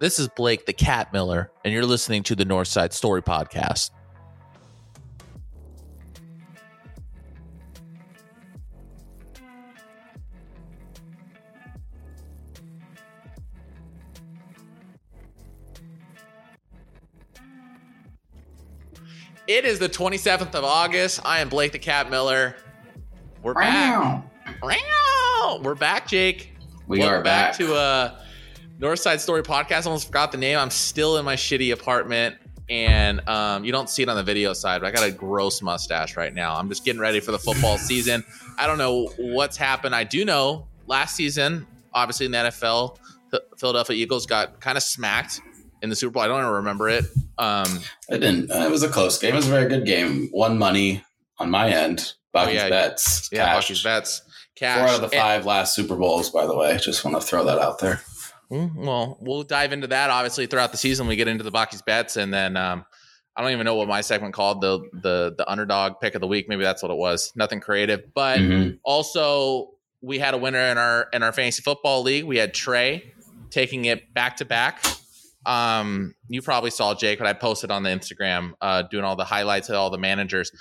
This is Blake the Cat Miller, and you're listening to the Northside Story Podcast. It is the 27th of August. I am Blake the Cat Miller. We're back. We're back, Jake. We Welcome are back. to uh Northside Story Podcast. Almost forgot the name. I'm still in my shitty apartment, and um, you don't see it on the video side, but I got a gross mustache right now. I'm just getting ready for the football season. I don't know what's happened. I do know last season, obviously in the NFL, the Philadelphia Eagles got kind of smacked in the Super Bowl. I don't even remember it. Um, it didn't. uh, It was a close game. It was a very good game. Won money on my end. Bucky's Oh, yeah. bets. yeah, cashed. Bucky's bets. Cash. Four out of the And- five last Super Bowls, by the way. Just want to throw that out there. Mm, Well, we'll dive into that obviously throughout the season. We get into the Bucky's bets, and then um, I don't even know what my segment called the the the underdog pick of the week. Maybe that's what it was. Nothing creative, but Mhm. also we had a winner in our in our fantasy football league. We had Trey taking it back to back. Um, you probably saw Jake, but I posted on the Instagram uh, doing all the highlights of all the managers.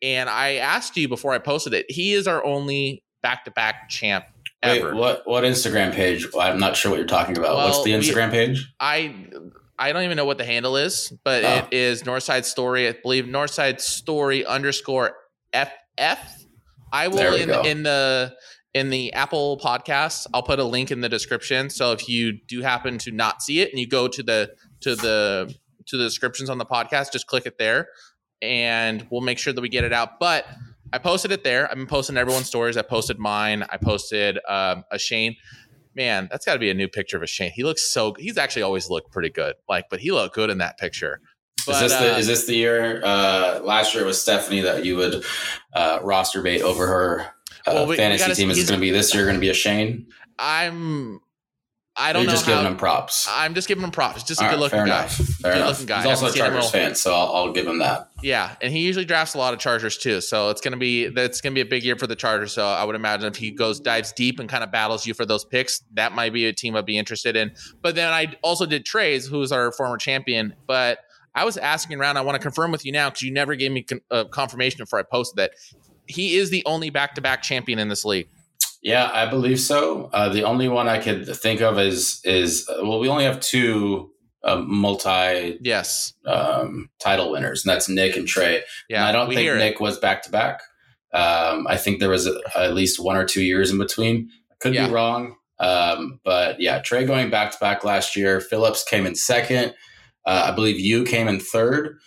And I asked you before I posted it. He is our only back to back champ ever. Wait, what what Instagram page? I'm not sure what you're talking about. Well, What's the we- Instagram page? I I don't even know what the handle is, but Oh. it is Northside Story. I believe Northside Story underscore FF. I will we in go. in the in the Apple podcast. I'll put a link in the description. So if you do happen to not see it and you go to the to the to the descriptions on the podcast, just click it there, and we'll make sure that we get it out. But I posted it there. I've been posting everyone's stories. I posted mine. I posted um, a Shane man, that's got to be a new picture of a Shane. He looks so. He's actually always looked pretty good. Like, but he looked good in that picture. But, is this the uh, is this the year? Uh, last year it was Stephanie that you would uh, roster bait over her uh, Well, we- we fantasy gotta- team. Is it going to be this year? Going to be a Shane? I'm. I don't You're know just how. giving him props. I'm just giving him props. Just a right, good looking fair guy. enough. Fair Good enough. looking guy. He's also a Haven't seen him Chargers fan, so I'll, I'll give him that. Yeah, and he usually drafts a lot of Chargers too. So it's gonna be that's gonna be a big year for the Chargers. So I would imagine if he goes dives deep and kind of battles you for those picks, that might be a team I'd be interested in. But then I also did Trey's, who's our former champion. But I was asking around. I want to confirm with you now because you never gave me con- uh, confirmation before I posted that he is the only back to back champion in this league. Yeah, I believe so. Uh, the only one I could think of is is uh, well, we only have two uh, multi Yes. um, title winners, and that's Nick and Trey. Yeah. and I don't think hear it. Nick was back to back. Um, I think there was a, at least one or two years in between. I could Yeah. be wrong, um, but yeah, Trey going back to back last year. Phillips came in second. Uh, I believe you came in third.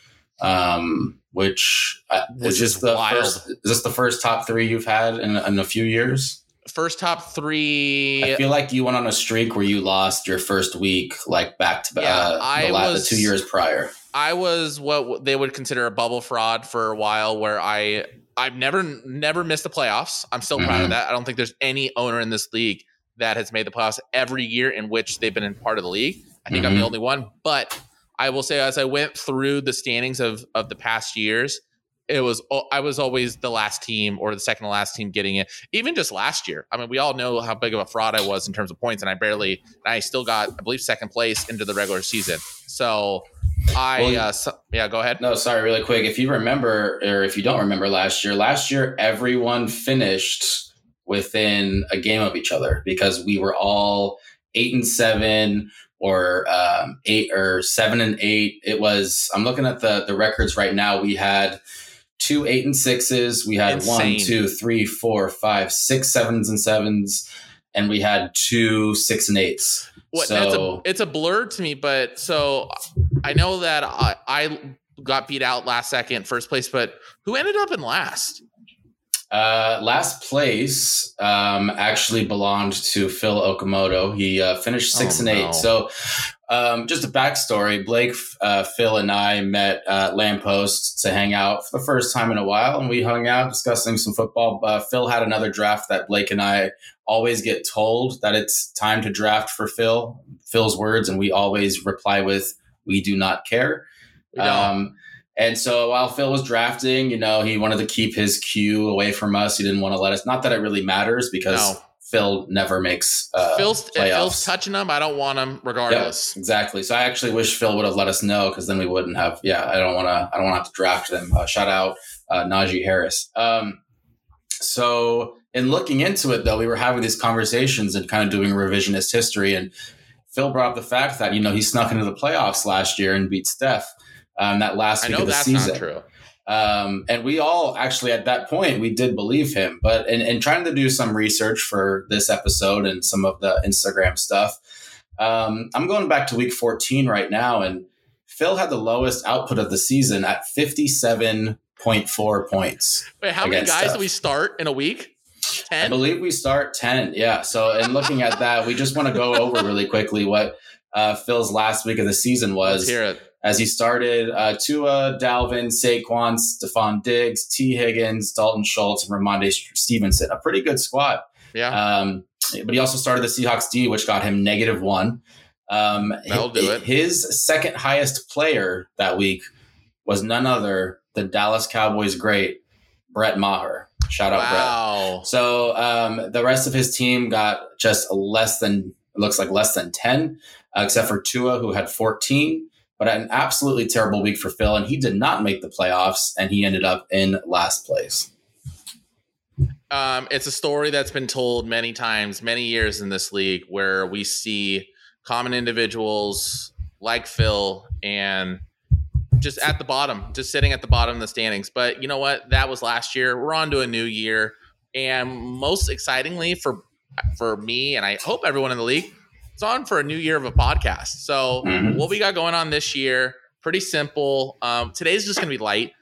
Um, which uh, Which is just the wild. first? Is this the first top three you've had in, in a few years? First top three. I feel like you went on a streak where you lost your first week, like back to back, Yeah, uh, I the, was- the two years prior. I was what they would consider a bubble fraud for a while where I I've never never missed the playoffs. I'm still proud of Mhm. that. I don't think there's any owner in this league that has made the playoffs every year in which they've been in part of the league. I think I'm the Mhm. only one, but I will say as I went through the standings of of the past years, it was I was always the last team or the second to last team getting it. Even just last year, I mean, we all know how big of a fraud I was in terms of points, and I barely, I still got, I believe, second place into the regular season. So I, Well, uh, so, yeah, go ahead. No, sorry, really quick. If you remember, or if you don't remember last year, last year everyone finished within a game of each other because we were all eight and seven or um, eight or seven and eight. It was. I'm looking at the the records right now. We had two eight and sixes. We had one, Insane. two, three, four, five, six sevens and sevens, and we had two six and eights. What, so a, it's a blur to me, but so I know that I, I got beat out last second, first place, but who ended up in last? Uh, last place um, actually belonged to Phil Okamoto. He uh, finished six Oh, and eight. no. So, um, just a backstory: Blake, uh, Phil, and I met at Lamppost to hang out for the first time in a while, and we hung out discussing some football. Uh, Phil had another draft that Blake and I always get told that it's time to draft for Phil. Phil's words, and we always reply with, "We do not care." Um, and so while Phil was drafting, you know, he wanted to keep his cue away from us. He didn't want to let us. Not that it really matters because No. Phil never makes uh, Phil's, if. Phil's touching them, I don't want them regardless. Yep, exactly. So I actually wish Phil would have let us know because then we wouldn't have. Yeah, I don't want to. I don't want to have to draft them. Uh, shout out uh, Najee Harris. Um, so in looking into it, though, we were having these conversations and kind of doing revisionist history, and Phil brought up the fact that you know he snuck into the playoffs last year and beat Steph um, that last week of the that's season. not true. Um, and we all actually at that point we did believe him, but in, in trying to do some research for this episode and some of the Instagram stuff, um, I'm going back to week 14 right now, and Phil had the lowest output of the season at 57.4 points. Wait, how many guys do we start in a week? I believe we start 10. Yeah. So, in looking at that, we just want to go over really quickly what uh, Phil's last week of the season Let's was hear it. As he started uh, Tua, Dalvin, Saquon, Stefon Diggs, T. Higgins, Dalton Schultz, and Rhamondre Stevenson. A pretty good squad. Yeah, Um, but he also started the Seahawks D, which got him negative one. Um, That'll do it. His second highest player that week was none other than Dallas Cowboys great Brett Maher. Shout out Brett. wow. So um, the rest of his team got just less than it looks like less than ten, uh, except for Tua who had fourteen. But an absolutely terrible week for Phil, and he did not make the playoffs, and he ended up in last place. Um, it's a story that's been told many times, many years in this league, where we see common individuals like Phil and just at the bottom, just sitting at the bottom of the standings. But you know what? That was last year. We're on to a new year, and most excitingly for for me, and I hope everyone in the league, it's on for a new year of a podcast. So Mhm. what we got going on this year, pretty simple. Um, today's just gonna be light.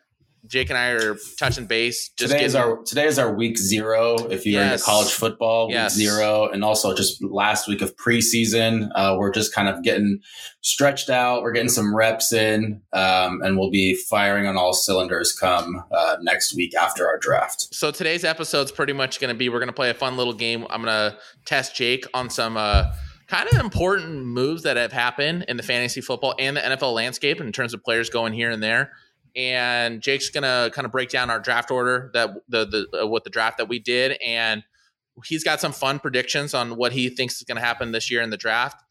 Jake and I are touching base. Just today is our today is our week zero. If you're Yes. into college football, week Yes. zero, and also just last week of preseason, uh, we're just kind of getting stretched out. We're getting some reps in, um, and we'll be firing on all cylinders come uh, next week after our draft. So today's episode's pretty much going to be we're going to play a fun little game. I'm going to test Jake on some uh, kind of important moves that have happened in the fantasy football and the NFL landscape in terms of players going here and there. And Jake's going to kind of break down our draft order that the the uh, what the draft that we did and he's got some fun predictions on what he thinks is going to happen this year in the draft.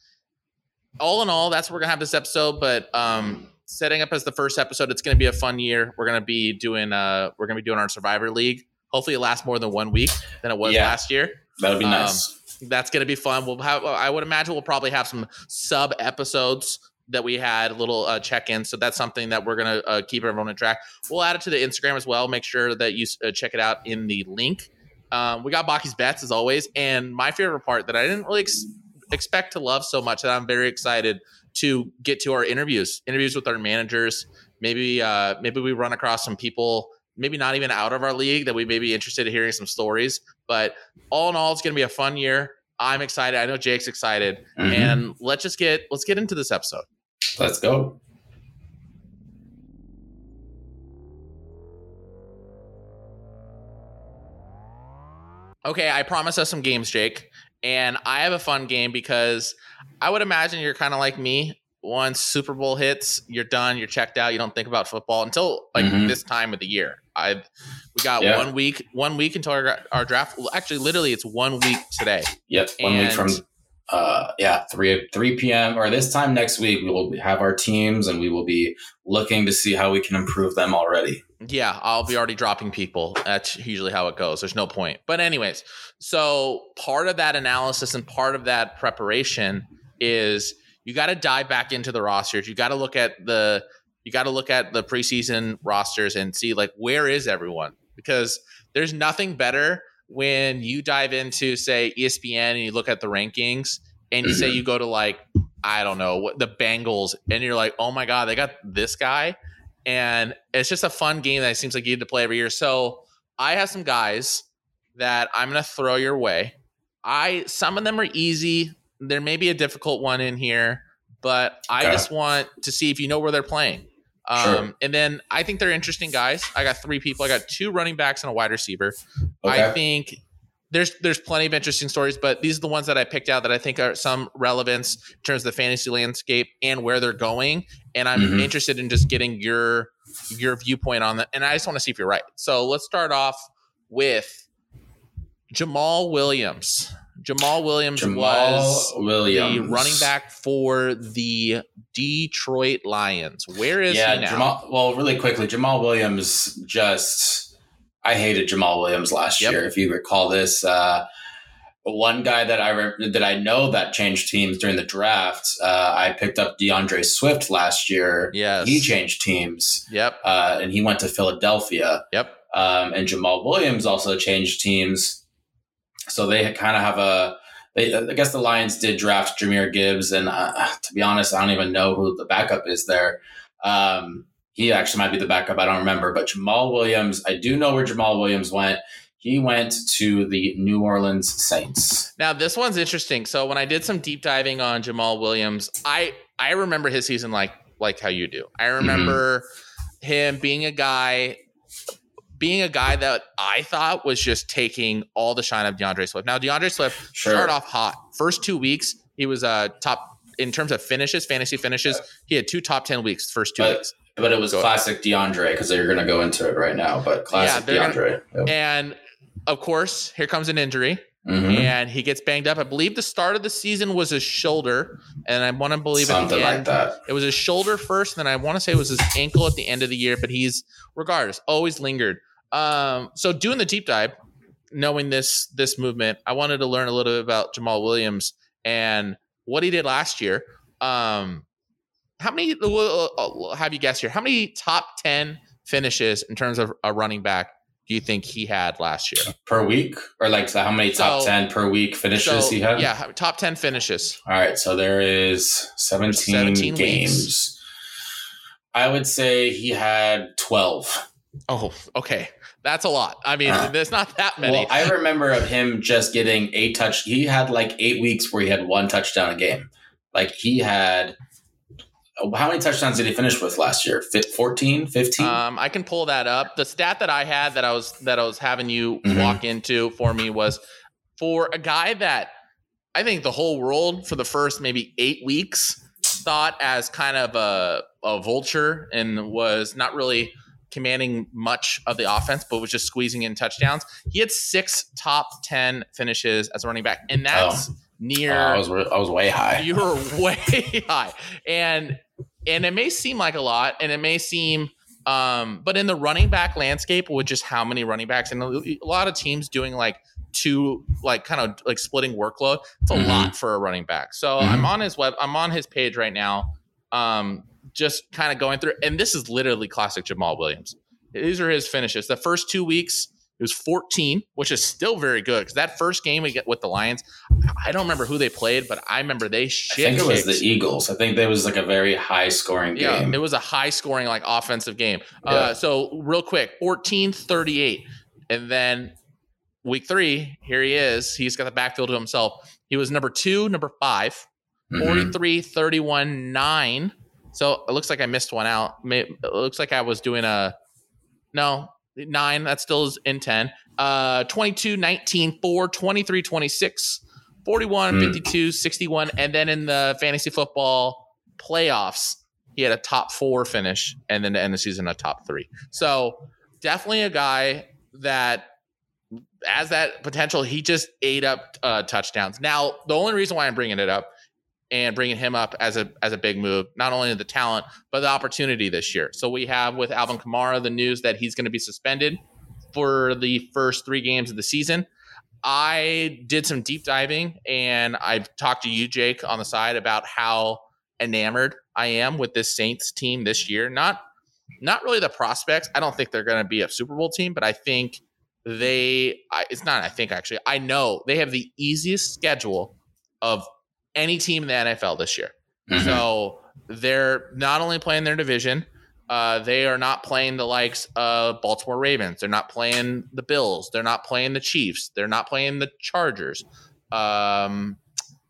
All in all, that's what we're going to have this episode, but um setting up as the first episode, it's going to be a fun year. We're going to be doing uh we're going to be doing our Survivor League. Hopefully, it lasts more than one week than it was Yeah. last year. That'll be Um, nice. That's going to be fun. We'll have I would imagine we'll probably have some sub episodes that we had a little uh, check in. So that's something that we're going to uh, keep everyone on track. We'll add it to the Instagram as well. Make sure that you uh, check it out in the link. Um, we got Bucky's bets as always, and my favorite part that I didn't really ex- expect to love so much that I'm very excited to get to our interviews, interviews with our managers. Maybe uh, maybe we run across some people, maybe not even out of our league, that we may be interested in hearing some stories. But all in all, it's going to be a fun year. I'm excited. I know Jake's excited, Mhm. and let's just get let's get into this episode. Let's go. Okay, I promised us some games, Jake, and I have a fun game because I would imagine you're kind of like me. Once Super Bowl hits, you're done. You're checked out. You don't think about football until like Mhm. this time of the year. I we got Yeah. one week, one week until our, our draft. Actually, literally, it's one week today. Yep, one week from uh, yeah three three p.m. or this time next week we will have our teams and we will be looking to see how we can improve them already. Yeah, I'll be already dropping people. That's usually how it goes. There's no point. But anyways, so part of that analysis and part of that preparation is you got to dive back into the rosters. You got to look at the you got to look at the preseason rosters and see like where is everyone? Because there's nothing better when you dive into say ESPN and you look at the rankings and you say mm-hmm. you go to like I don't know what the Bengals and you're like, "Oh my god, they got this guy." and it's just a fun game that seems like you need to play every year. So I have some guys that I'm gonna throw your way. I some of them are easy. There may be a difficult one in here, but I Okay. just want to see if you know where they're playing. Um, Sure. And then I think they're interesting guys. I got three people. I got two running backs and a wide receiver. Okay. I think there's there's plenty of interesting stories, but these are the ones that I picked out that I think are some relevance in terms of the fantasy landscape and where they're going. And I'm Mhm. interested in just getting your your viewpoint on that. And I just want to see if you're right. So let's start off with Jamaal Williams. Jamaal Williams Jamaal was Williams, the running back for the Detroit Lions. Where is yeah, he now? Jamaal. Well, really quickly, Jamaal Williams just. I hated Jamaal Williams last Yep. year. If you recall this, uh, one guy that I re- that I know that changed teams during the draft. Uh, I picked up DeAndre Swift last year. Yes. he changed teams, Yep. uh, and he went to Philadelphia. Yep. Um, and Jamaal Williams also changed teams, so they kind of have a. They, I guess the Lions did draft Jahmyr Gibbs, and uh, to be honest, I don't even know who the backup is there. Um, he actually might be the backup. I don't remember, but Jamaal Williams, I do know where Jamaal Williams went. He went to the New Orleans Saints. Now this one's interesting. So when I did some deep diving on Jamaal Williams, I I remember his season like like how you do. I remember him being a guy being a guy that I thought was just taking all the shine of DeAndre Swift. Now DeAndre Swift Sure. started off hot. First two weeks, he was a uh, top in terms of finishes, fantasy finishes. He had two top ten weeks first two But- weeks. But it was Go classic DeAndre because they're going to go into it right now. But classic gonna- DeAndre. Yep. And of course, here comes an injury. Mhm. and he gets banged up. I believe the start of the season was his shoulder, and I want to believe at Something the like that. it was his shoulder first, and then I want to say it was his ankle at the end of the year. But he's regardless always lingered. Um, so doing the deep dive, knowing this this movement, I wanted to learn a little bit about Jamaal Williams and what he did last year. Um, how many? I'll have you guess here? How many top ten finishes in terms of a running back do you think he had last year? per week, or like so how many top So- ten per week finishes So, he had? yeah, top ten finishes. All right, so there is 17, 17 games. I would say he had 12. Oh, okay. That's a lot. I mean, Uh, there's not that many. Well, I remember of him just getting eight touch. He had like eight weeks where he had one touchdown a game. Like he had, how many touchdowns did he finish with last year? Fif- 14, 15? um, I can pull that up. The stat that I had that I was that I was having you Mhm. walk into for me was for a guy that I think the whole world for the first maybe eight weeks thought as kind of a, a vulture and was not really commanding much of the offense, but was just squeezing in touchdowns. He had six top ten finishes as a running back, and that's near. Oh, I was I was way high. you were way high and and it may seem like a lot and it may seem um but in the running back landscape with just how many running backs and a lot of teams doing like two like kind of like splitting workload it's a Mhm. lot for a running back so Mhm. i'm on his web i'm on his page right now um just kind of going through and this is literally classic jamaal williams these are his finishes the first two weeks it was 14 which is still very good because that first game we get with the lions I don't remember who they played, but I remember they shit. I think it was the Eagles. I think there was like a very high scoring yeah, game. it was a high scoring like offensive game. Uh, so real quick, 14-38. And then week three, here he is. He's got the backfield to himself. He was number two, number 5 Mhm. 43, 31, 9. So it looks like I missed one out. It looks like I was doing a no, nine. That still is in 10. Uh 22, 19, 4, 23, 26, 41, Hmm. 52, 61. And then in the fantasy football playoffs, he had a top four finish and then to end the season a top three. So definitely a guy that as that potential, he just ate up uh, touchdowns. Now, the only reason why I'm bringing it up and bringing him up as a as a big move, not only the talent but the opportunity this year. So we have with Alvin Kamara the news that he's going to be suspended for the first three games of the season. I did some deep diving and I've talked to you, Jake, on the side about how enamored I am with this Saints team this year. Not not really the prospects. I don't think they're going to be a Super Bowl team, but I think they it's not I think actually. I know they have the easiest schedule of any team in the NFL this year. Mhm. So they're not only playing their division, uh, they are not playing the likes of Baltimore Ravens. They're not playing the Bills. They're not playing the Chiefs. They're not playing the Chargers. Um,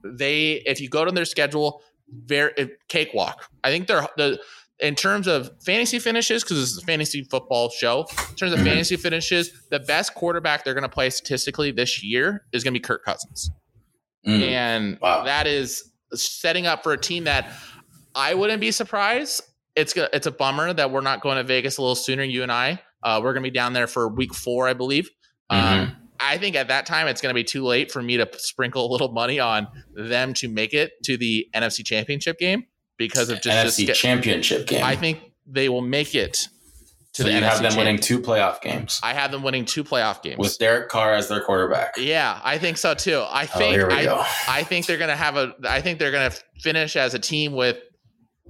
they, if you go to their schedule, very cakewalk. I think they're the in terms of fantasy finishes because this is a fantasy football show. In terms of Mhm. fantasy finishes, the best quarterback they're going to play statistically this year is going to be Kirk Cousins Mm. and Wow. that is setting up for a team that I wouldn't be surprised. It's it's a bummer that we're not going to Vegas a little sooner. You and I, uh, we're going to be down there for week four, I believe. Um, Mhm. I I think at that time it's going to be too late for me to sprinkle a little money on them to make it to the NFC Championship game because of just NFC just get, Championship game. I think they will make it to so the you NFC have them champ- winning two playoff games I have them winning two playoff games. with Derek Carr as their quarterback. yeah, I think so too. I Oh, think here we I, go. I think they're gonna have a. I think they're gonna finish as a team with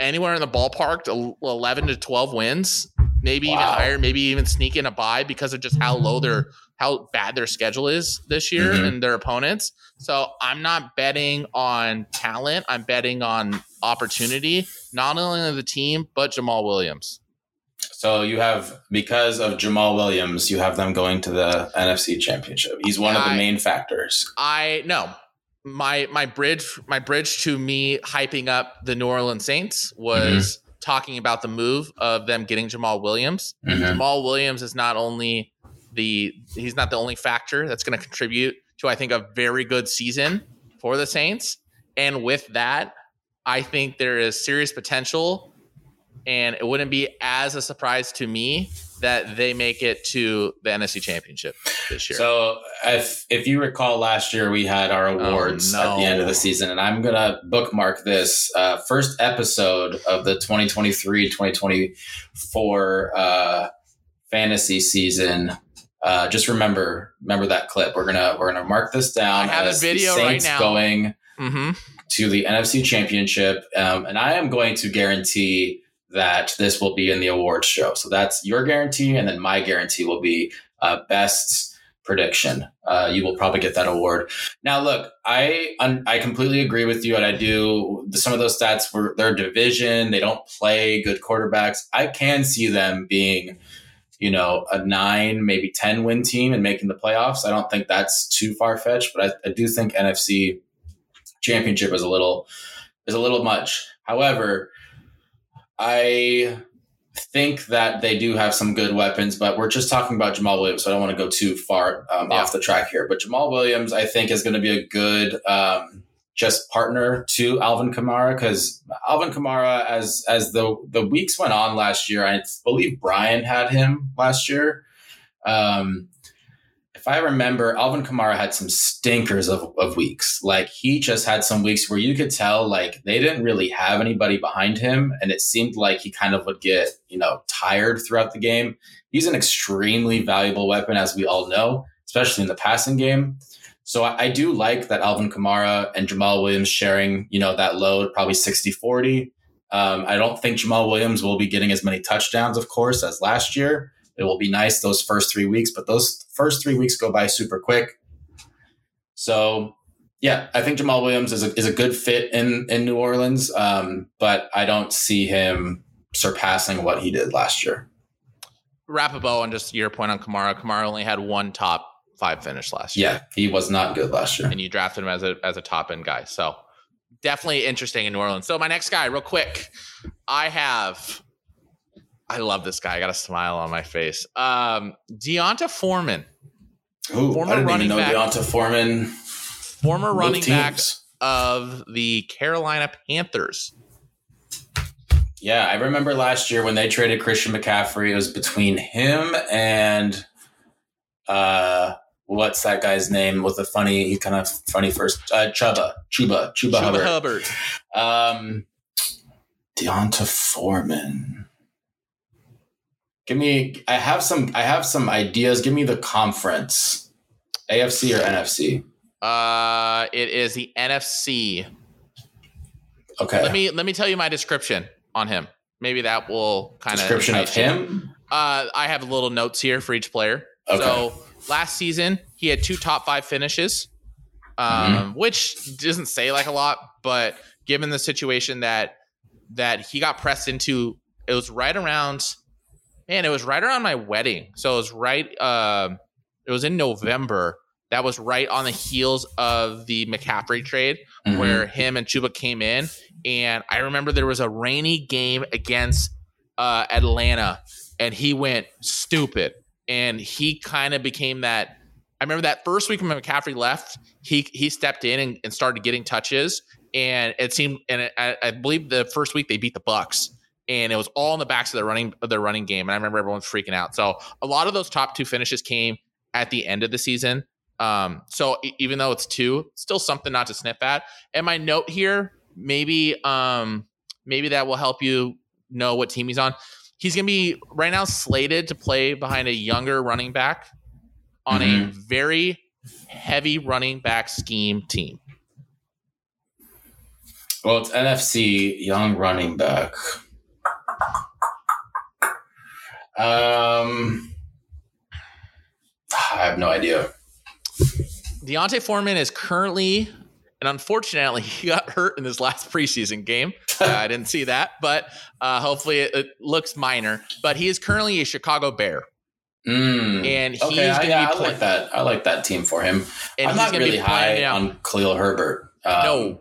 anywhere in the ballpark to eleven to twelve wins, maybe even higher, maybe even sneak in a bye because of just how low their how bad their schedule is this year Mhm. and their opponents. So I'm not betting on talent. I'm betting on opportunity, not only of the team but Jamaal Williams. So you have because of Jamaal Williams, you have them going to the NFC Championship. He's one of the I- main factors. I know. My my bridge my bridge to me hyping up the New Orleans Saints was talking about the move of them getting Jamaal Williams. Mhm. Jamaal Williams is not only the he's not the only factor that's going to contribute to I think a very good season for the Saints. And with that, I think there is serious potential and it wouldn't be as a surprise to me that they make it to the NFC Championship this year. So if if you recall last year we had our awards at the end of the season and I'm going to bookmark this uh, first episode of the 2023-2024 uh, fantasy season. Uh, just remember remember that clip. We're going to we're going to mark this down I have a video right now. going hmm to the NFC Championship, um, and I am going to guarantee that this will be in the awards show. So that's your guarantee, and then my guarantee will be uh, best prediction. Uh, you will probably get that award. Now, look, I un- I completely agree with you, and I do. Some of those stats were their division; they don't play good quarterbacks. I can see them being. You know, a nine, maybe 10 win team and making the playoffs. I don't think that's too far fetched, but I, I do think NFC championship is a little is a little much. However, I think that they do have some good weapons, but we're just talking about Jamaal Williams, so I don't want to go too far um, Yeah. off the track here. But Jamaal Williams, I think, is going to be a good um, just partner to Alvin Kamara because Alvin Kamara, as as the the weeks went on last year, I believe Brian had him last year. Um, if I remember, Alvin Kamara had some stinkers of, of weeks. Like he just had some weeks where you could tell like they didn't really have anybody behind him, and it seemed like he kind of would get you know tired throughout the game. He's an extremely valuable weapon, as we all know, especially in the passing game. So I, I do like that Alvin Kamara and Jamaal Williams sharing you know that load, probably 60-40. Um, I don't think Jamaal Williams will be getting as many touchdowns, of course, as last year. It will be nice those first three weeks, but those first three weeks go by super quick. So, yeah, I think Jamaal Williams is a, is a good fit in, in New Orleans, um, but I don't see him surpassing what he did last year. Wrap a bow on just your point on Kamara. Kamara only had one top five finish last year. Yeah, he was not good last year. and you drafted him as a as a top end guy. So definitely interesting in New Orleans. So my next guy, real quick, I have. I love this guy. I got a smile on my face. Um, D'Onta Foreman, Ooh, Former I didn't running even know back. D'Onta Foreman. former running back of the Carolina Panthers. Yeah, I remember last year when they traded Christian McCaffrey. It was between him and uh, what's that guy's name with the funny, he kind of funny first, uh, Chuba, Chuba, Chuba, Chuba Hubbard. Hubbard. Um, D'Onta Foreman. Give me. I have some. I have some ideas. Give me the conference. AFC or NFC? Uh, it is the NFC. Okay. Let me let me tell you my description on him. Maybe that will kind of description of him. Uh, I have little notes here for each player. Okay. So last season, he had two top five finishes, um, Mm-hmm. which doesn't say like a lot, but given the situation that that he got pressed into, it was right around, man, it was right around my wedding. So it was right, um, it was in November. That was right on the heels of the McCaffrey trade Mhm. where him and Chuba came in. And I remember there was a rainy game against uh, Atlanta, and he went stupid. And he kind of became that. I remember that first week when McCaffrey left, he he stepped in and, and started getting touches. And it seemed, and it, I, I believe the first week they beat the Bucks, and it was all in the backs of their running of their running game. And I remember everyone freaking out. So a lot of those top two finishes came at the end of the season. Um, so even though it's two, still something not to sniff at. And my note here, maybe um, maybe that will help you know what team he's on. He's gonna be right now slated to play behind a younger running back on a Mhm. very heavy running back scheme team. Well, it's NFC young running back. Um, I have no idea. D'Onta Foreman is currently, and unfortunately, he got hurt in this last preseason game. Uh, I didn't see that, but uh, hopefully it, it looks minor. But he is currently a Chicago Bear, Mm. and he's Okay, I, yeah, be I like that. I like that team for him. And I'm he's not really be high out. on Khalil Herbert. Um, no,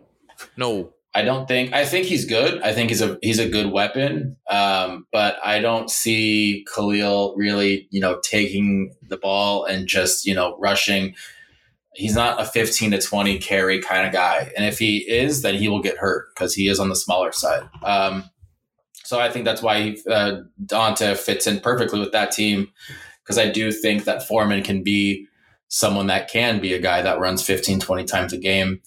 no. I don't think. I think he's good. I think he's a he's a good weapon. Um, but I don't see Khalil really, you know, taking the ball and just you know rushing. He's not a 15 to 20 carry kind of guy, and if he is, then he will get hurt because he is on the smaller side. Um, so I think that's why uh, Dante fits in perfectly with that team because I do think that Foreman can be someone that can be a guy that runs 15, 20 times a game.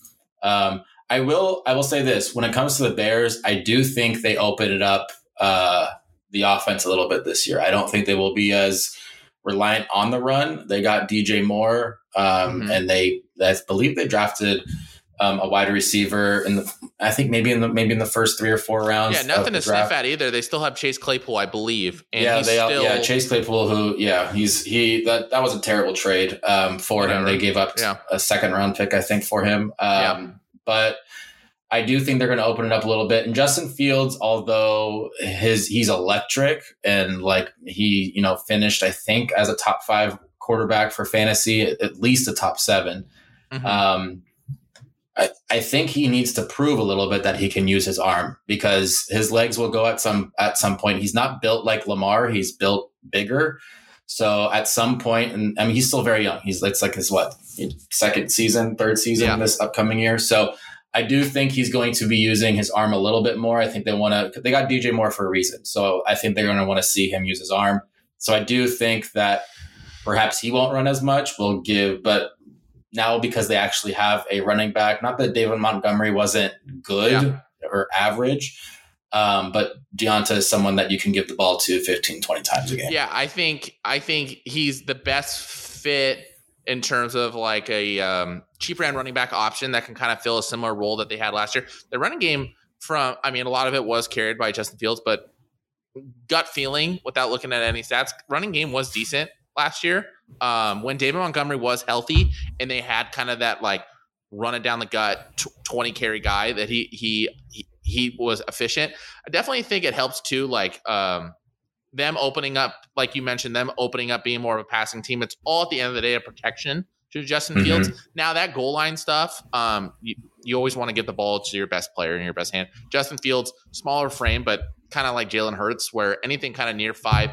Um, I will I will say this when it comes to the Bears, I do think they open it up uh, the offense a little bit this year. I don't think they will be as reliant on the run. They got DJ Moore, um, Mhm. and they I believe they drafted um, a wide receiver in the I think maybe in the maybe in the first three or four rounds. Yeah, nothing to sniff at either. They still have Chase Claypool, I believe, and yeah, they still yeah Chase Claypool who yeah he's he that that was a terrible trade um, for him. They gave up Yeah. a second round pick I think for him. Um, Yeah. But I do think they're going to open it up a little bit. And Justin Fields, although his he's electric and like he you know finished I think as a top five quarterback for fantasy at least a top seven. Mhm. Um, I, I think he needs to prove a little bit that he can use his arm because his legs will go at some at some point. He's not built like Lamar; he's built bigger. So at some point, and I mean, he's still very young. He's it's like his what second season, third season Yeah. this upcoming year. So I do think he's going to be using his arm a little bit more. I think they want to. They got DJ Moore for a reason. So I think they're going to want to see him use his arm. So I do think that perhaps he won't run as much. We'll give, but now because they actually have a running back. Not that David Montgomery wasn't good Yeah. or average, um, but D'Onta is someone that you can give the ball to 15, 20 times a game. Yeah, I think I think he's the best fit in terms of like a um, cheap end running back option that can kind of fill a similar role that they had last year. The running game from I mean a lot of it was carried by Justin Fields, but gut feeling without looking at any stats, running game was decent last year. Um, when David Montgomery was healthy and they had kind of that like run it down the gut tw- 20 carry guy that he he he, he was efficient. I definitely think it helps too like um them opening up, like you mentioned, them opening up being more of a passing team. It's all at the end of the day a protection to Justin Mhm. Fields. Now that goal line stuff, um, you, you always want to get the ball to your best player in your best hand. Justin Fields, smaller frame, but kind of like Jalen Hurts, where anything kind of near five,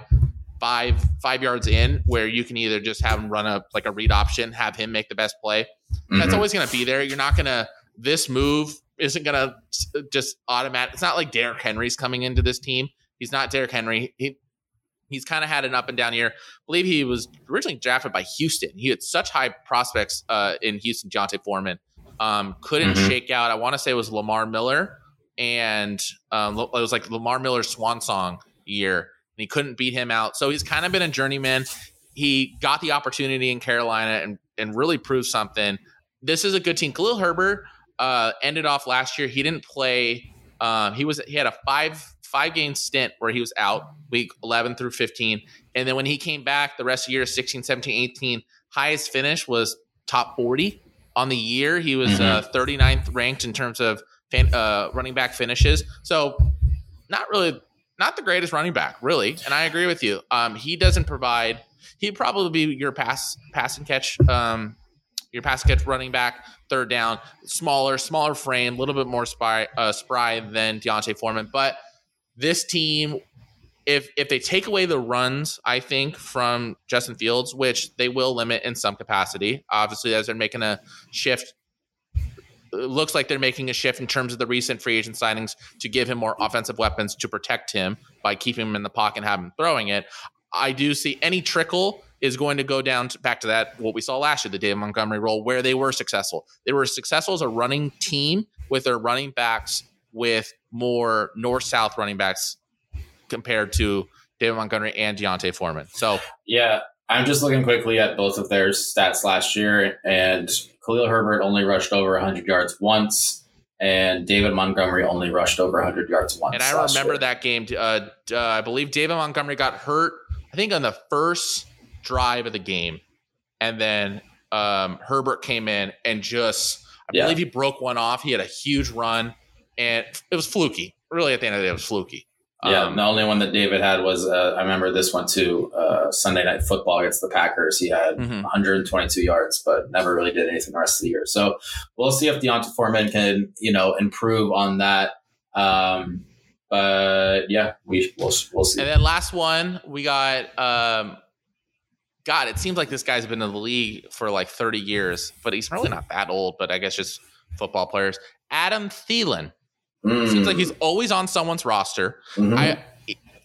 five, five yards in, where you can either just have him run a like a read option, have him make the best play. That's Mhm. always going to be there. You're not going to. This move isn't going to just automatic. It's not like Derrick Henry's coming into this team. He's not Derrick Henry. He, he's kind of had an up and down year. I believe he was originally drafted by Houston. He had such high prospects uh, in Houston. D'Onta Foreman um, couldn't Mhm. shake out. I want to say it was Lamar Miller, and um, it was like Lamar Miller's swan song year, and he couldn't beat him out. So he's kind of been a journeyman. He got the opportunity in Carolina and and really proved something. This is a good team. Khalil Herbert uh, ended off last year. He didn't play. Um, he was he had a five five game stint where he was out week 11 through 15 and then when he came back the rest of the year 16 17 18 highest finish was top 40 on the year he was uh, 39th ranked in terms of fan, uh, running back finishes so not really not the greatest running back really and i agree with you um, he doesn't provide he'd probably be your pass pass and catch um, your pass catch running back third down smaller smaller frame a little bit more spry, uh, spry than D'Onta Foreman but this team if if they take away the runs, I think from Justin Fields, which they will limit in some capacity, obviously as they're making a shift. Looks like they're making a shift in terms of the recent free agent signings to give him more offensive weapons to protect him by keeping him in the pocket and have him throwing it. I do see any trickle is going to go down to, back to that what we saw last year, the David Montgomery role, where they were successful. They were successful as a running team with their running backs with more north south running backs compared to David Montgomery and D'Onta Foreman. So yeah, I'm just looking quickly at both of their stats last year, and Khalil Herbert only rushed over 100 yards once, and David Montgomery only rushed over 100 yards once. And I remember year. that game. Uh, uh, I believe David Montgomery got hurt. I think on the first drive of the game, and then um, Herbert came in and just. I yeah. believe he broke one off. He had a huge run, and it was fluky. Really, at the end of the day, it was fluky. Yeah, um, the only one that David had was uh, I remember this one too. Uh, Sunday night football against the Packers, he had mm-hmm. 122 yards, but never really did anything the rest of the year. So we'll see if D'Onta Foreman can you know improve on that. Um, but yeah, we we'll, we'll see. And then last one we got. Um, God, it seems like this guy's been in the league for like 30 years, but he's really not that old. But I guess just football players. Adam Thielen. Mm. Seems like he's always on someone's roster. Mm-hmm. I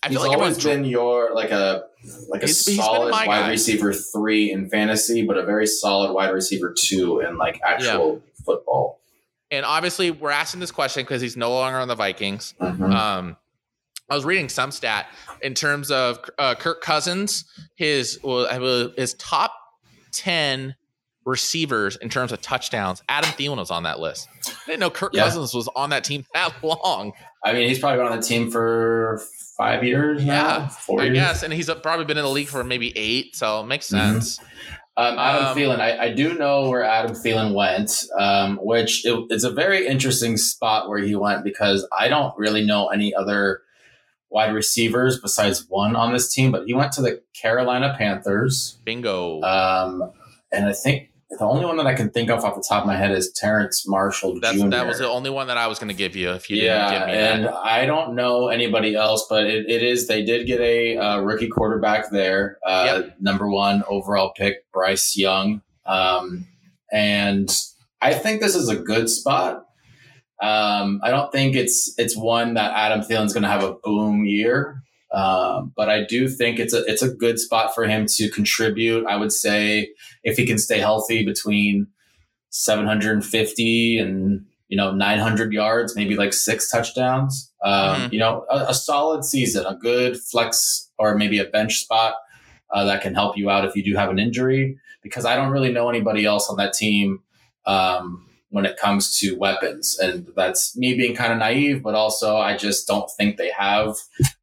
I feel he's like always been your like a like a solid wide guy. receiver three in fantasy, but a very solid wide receiver two in like actual yeah. football. And obviously, we're asking this question because he's no longer on the Vikings. Mm-hmm. Um, I was reading some stat in terms of uh, Kirk Cousins. His well, his top ten receivers in terms of touchdowns, Adam Thielen was on that list. I didn't know Kirk yeah. Cousins was on that team that long. I mean, he's probably been on the team for five years yeah, now, four I years. guess, and he's probably been in the league for maybe eight, so it makes mm-hmm. sense. Mm-hmm. Um, Adam um, Thielen, I, I, do know where Adam Thielen went, um, which it, it's a very interesting spot where he went because I don't really know any other wide receivers besides one on this team, but he went to the Carolina Panthers. Bingo. Um, and I think the only one that I can think of off the top of my head is Terrace Marshall That's, Jr. That was the only one that I was going to give you if you yeah, didn't give me and that. I don't know anybody else, but it, it is. They did get a uh, rookie quarterback there, uh, yep. number one overall pick, Bryce Young, um, and I think this is a good spot. Um, I don't think it's it's one that Adam Thielen's going to have a boom year. Um, but I do think it's a it's a good spot for him to contribute. I would say if he can stay healthy between 750 and you know 900 yards, maybe like six touchdowns. Um, mm-hmm. You know, a, a, solid season, a good flex or maybe a bench spot uh, that can help you out if you do have an injury. Because I don't really know anybody else on that team. Um, when it comes to weapons. And that's me being kind of naive, but also I just don't think they have.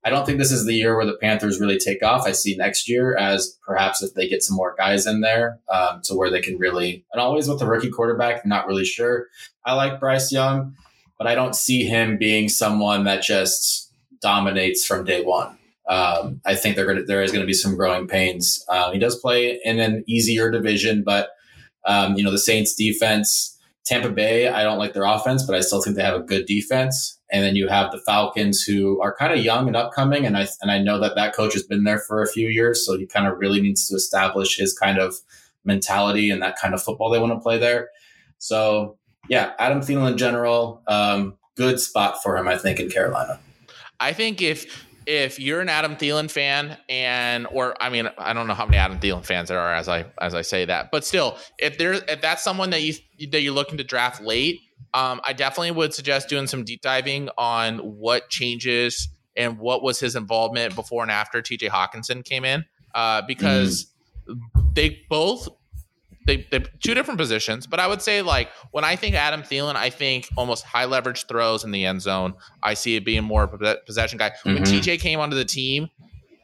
I don't think this is the year where the Panthers really take off. I see next year as perhaps if they get some more guys in there um, to where they can really, and always with the rookie quarterback, not really sure. I like Bryce Young, but I don't see him being someone that just dominates from day one. Um, I think gonna, there is going to be some growing pains. Uh, he does play in an easier division, but um, you know the Saints defense Tampa Bay, I don't like their offense, but I still think they have a good defense. And then you have the Falcons, who are kind of young and upcoming, and I and I know that that coach has been there for a few years, so he kind of really needs to establish his kind of mentality and that kind of football they want to play there. So yeah, Adam Thielen in general, um, good spot for him, I think, in Carolina. I think if if you're an Adam Thielen fan and or I mean I don't know how many Adam Thielen fans there are as I as I say that, but still, if there if that's someone that you that you're looking to draft late, um, I definitely would suggest doing some deep diving on what changes and what was his involvement before and after TJ Hockenson came in, uh, because mm. they both they they two different positions, but I would say like when I think Adam Thielen, I think almost high leverage throws in the end zone. I see it being more a possession guy. Mm-hmm. When TJ came onto the team,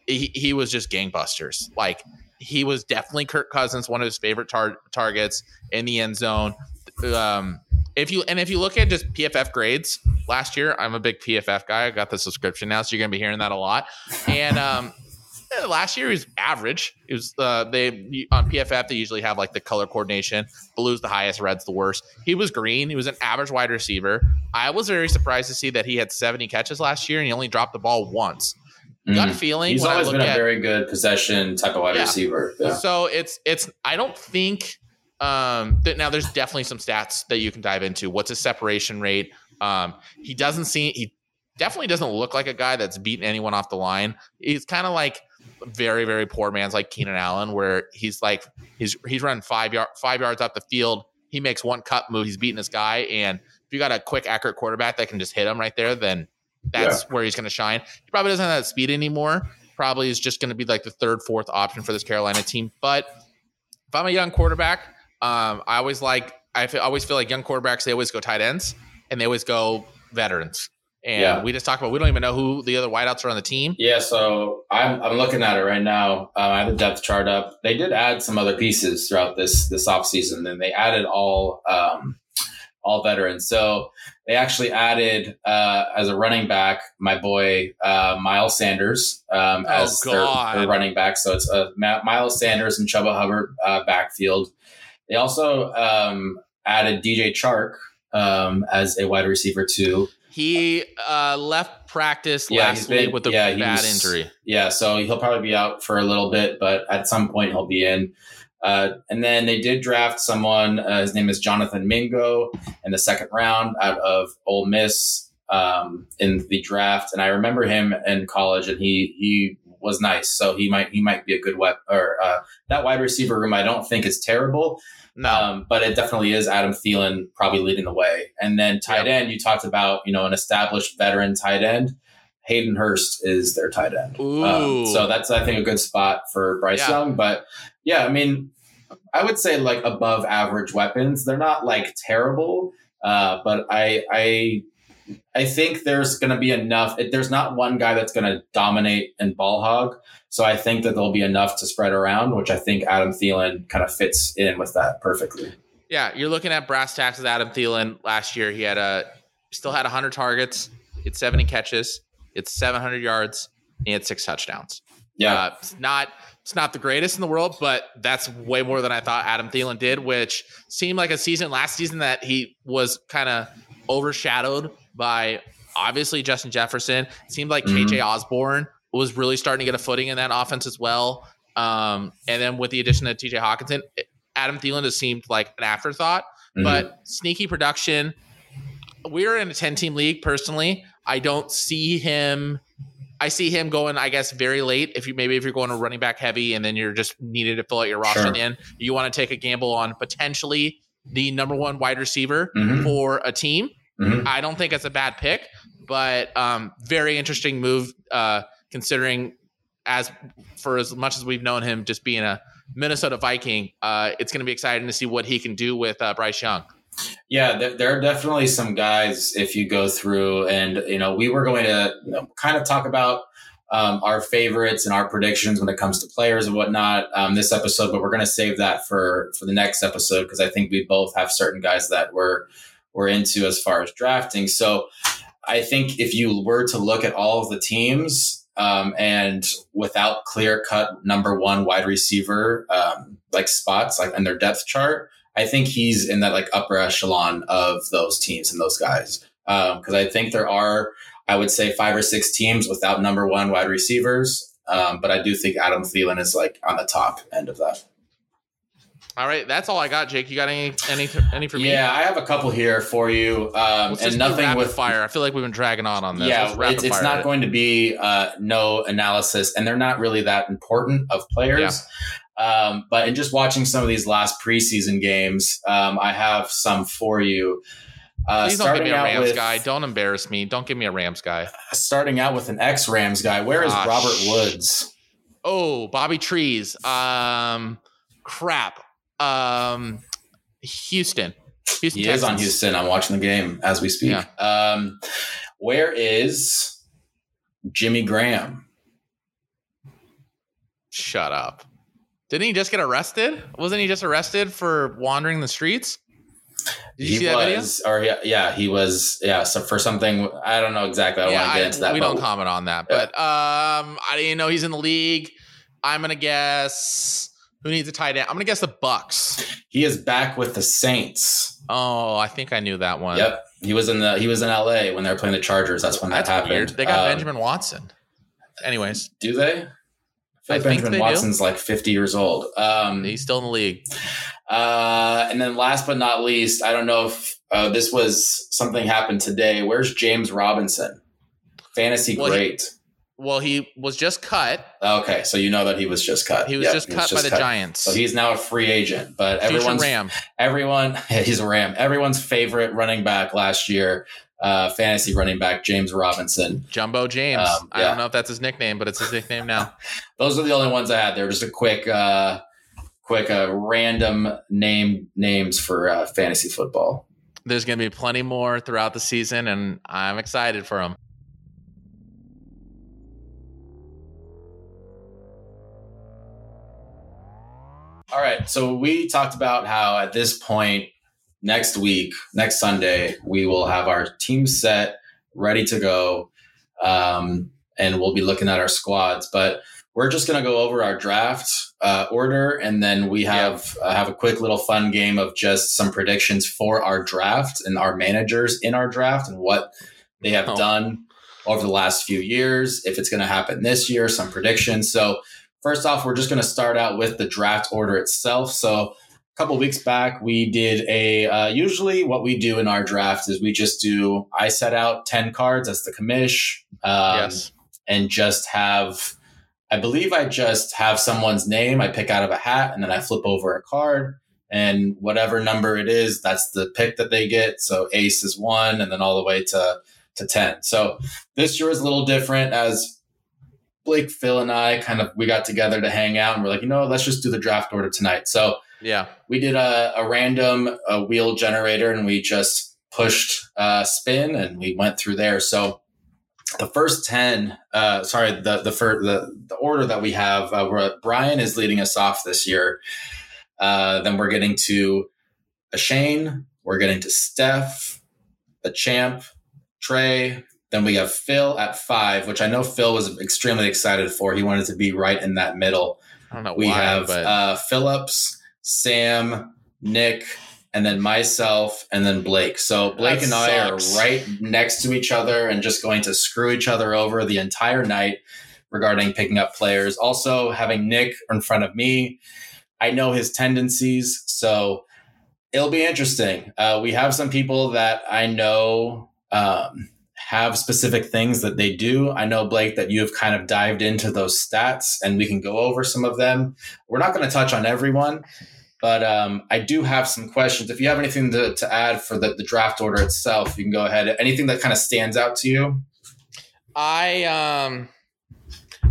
he, he was just gangbusters. Like he was definitely Kirk Cousins, one of his favorite tar- targets in the end zone. Um, if you and if you look at just PFF grades last year, I'm a big PFF guy. I got the subscription now, so you're gonna be hearing that a lot. And um, yeah, last year he was average. It was uh, they on PFF they usually have like the color coordination. Blue's the highest, red's the worst. He was green. He was an average wide receiver. I was very surprised to see that he had 70 catches last year and he only dropped the ball once. Mm. Got a feeling he's always been a at, very good possession type of wide yeah. receiver. Yeah. So it's it's I don't think um that now there's definitely some stats that you can dive into. What's his separation rate? Um, he doesn't seem he definitely doesn't look like a guy that's beaten anyone off the line. He's kind of like very very poor man's like Keenan Allen, where he's like he's he's running five yard five yards up the field. He makes one cut move, he's beating this guy, and if you got a quick accurate quarterback that can just hit him right there, then that's yeah. where he's going to shine. He probably doesn't have that speed anymore. Probably is just going to be like the third, fourth option for this Carolina team. But if I'm a young quarterback, um, I always like I feel, always feel like young quarterbacks they always go tight ends and they always go veterans. And yeah. we just talked about we don't even know who the other wideouts are on the team. Yeah, so I'm I'm looking at it right now. Uh, I have the depth chart up. They did add some other pieces throughout this this offseason, and they added all um, all veterans. So they actually added uh, as a running back my boy uh, Miles Sanders um, oh, as their, their, running back. So it's uh, Miles Sanders and Chuba Hubbard uh, backfield. They also um, added DJ Chark um, as a wide receiver too. He uh, left practice yeah, last been, week with a yeah, bad was, injury. Yeah, so he'll probably be out for a little bit, but at some point he'll be in. Uh, and then they did draft someone. Uh, his name is Jonathan Mingo in the second round out of Ole Miss um, in the draft. And I remember him in college, and he he was nice. So he might he might be a good web or uh, that wide receiver room. I don't think is terrible. No. Um, but it definitely is Adam Thielen probably leading the way. And then tight yep. end, you talked about you know an established veteran tight end. Hayden Hurst is their tight end. Um, so that's I think a good spot for Bryce yeah. Young. But yeah, I mean, I would say like above average weapons. They're not like terrible, uh, but I I I think there's going to be enough. There's not one guy that's going to dominate and ball hog. So I think that there'll be enough to spread around, which I think Adam Thielen kind of fits in with that perfectly. Yeah, you're looking at brass tacks with Adam Thielen. Last year, he had a still had 100 targets, it's 70 catches, it's 700 yards, he had six touchdowns. Yeah, uh, it's not it's not the greatest in the world, but that's way more than I thought Adam Thielen did, which seemed like a season last season that he was kind of overshadowed by obviously Justin Jefferson. It seemed like mm-hmm. KJ Osborne was really starting to get a footing in that offense as well. Um, and then with the addition of TJ Hockenson, Adam Thielen has seemed like an afterthought, mm-hmm. but sneaky production. We're in a 10 team league personally. I don't see him. I see him going, I guess, very late. If you maybe if you're going to running back heavy and then you're just needed to fill out your roster sure. in, you want to take a gamble on potentially the number one wide receiver mm-hmm. for a team. Mm-hmm. I don't think it's a bad pick, but um, very interesting move uh, considering as for as much as we've known him just being a Minnesota Viking, uh, it's going to be exciting to see what he can do with uh, Bryce Young. Yeah, there, there, are definitely some guys if you go through, and you know, we were going to you know, kind of talk about um, our favorites and our predictions when it comes to players and whatnot um, this episode, but we're going to save that for for the next episode because I think we both have certain guys that we're we're into as far as drafting. So I think if you were to look at all of the teams um, and without clear cut number one wide receiver um, like spots like in their depth chart, I think he's in that like upper echelon of those teams and those guys. Because um, I think there are, I would say, five or six teams without number one wide receivers. Um, but I do think Adam Thielen is like on the top end of that. All right, that's all I got, Jake. You got any any any for me? Yeah, I have a couple here for you, um, and nothing with fire. I feel like we've been dragging on on this. Yeah, it's, it's not it. going to be uh, no analysis, and they're not really that important of players. Yeah. Um, but in just watching some of these last preseason games, um, I have some for you. Uh, Please don't give me a Rams with, guy. Don't embarrass me. Don't give me a Rams guy. Starting out with an ex Rams guy. Where is Robert Woods? Oh, Bobby Trees. Um, crap. Um, Houston. Houston. He Texans. is on Houston. I'm watching the game as we speak. Yeah. Um, where is Jimmy Graham? Shut up. Didn't he just get arrested? Wasn't he just arrested for wandering the streets? Did you he see that was, video? Or yeah, yeah, he was. Yeah, so for something I don't know exactly. I don't yeah, want to get into that. We don't comment on that, yeah. but um, I didn't know he's in the league. I'm gonna guess who needs a tight end? I'm gonna guess the Bucks. He is back with the Saints. Oh, I think I knew that one. Yep, he was in the he was in L.A. when they were playing the Chargers. That's when That's that happened. Weird. They got um, Benjamin Watson. Anyways, do they? I, I Benjamin Watson's do. like 50 years old. Um, He's still in the league. Uh, and then last but not least, I don't know if uh, this was something happened today. Where's James Robinson? Fantasy well, great. He, well, he was just cut. Okay, so you know that he was just cut. He was Yep, just cut by the Giants. So he's now a free agent. But Future everyone's Ram. everyone he's a Ram. Everyone's favorite running back last year, uh, fantasy running back James Robinson. Jumbo James. Um, I don't know if that's his nickname, but it's his nickname now. Those are the only ones I had. They were just a quick, uh, quick, uh, random name names for uh, fantasy football. There's going to be plenty more throughout the season, and I'm excited for them. All right. So we talked about how at this point, next week, next Sunday, we will have our team set ready to go. Um, and we'll be looking at our squads. But we're just going to go over our draft uh, order, and then we have uh, have a quick little fun game of just some predictions for our draft and our managers in our draft and what they have Oh. done over the last few years. If it's going to happen this year, some predictions. So First off, we're just going to start out with the draft order itself. So, a couple weeks back, we did a. Uh, usually, what we do in our draft is we just do. I set out ten cards as the commish, um, yes. and just have. I believe I just have someone's name. I pick out of a hat, and then I flip over a card, and whatever number it is, that's the pick that they get. So ace is one, and then all the way to to ten. So this year is a little different as Blake, Phil, and I kind of we got together to hang out, and we're like, you know, let's just do the draft order tonight. So Yeah. we did a, a random uh wheel generator, and we just pushed uh, spin, and we went through there. So the first ten, uh, sorry, the the fir- the the order that we have, uh, Brian is leading us off this year. Uh, then we're getting to a Shane. We're getting to Steph, the champ, Trey. Then we have Phil at five, which I know Phil was extremely excited for. He wanted to be right in that middle. I don't know We why, have but uh, Phillips, Sam, Nick, and then myself, and then Blake. So Blake That and I sucks. are right next to each other and just going to screw each other over the entire night regarding picking up players. Also, having Nick in front of me, I know his tendencies, so it'll be interesting. Uh, we have some people that I know um, have specific things that they do. I know Blake that you have kind of dived into those stats, and we can go over some of them. We're not going to touch on everyone, but um, I do have some questions. If you have anything to, to add for the, the draft order itself, you can go ahead. Anything that kind of stands out to you? I um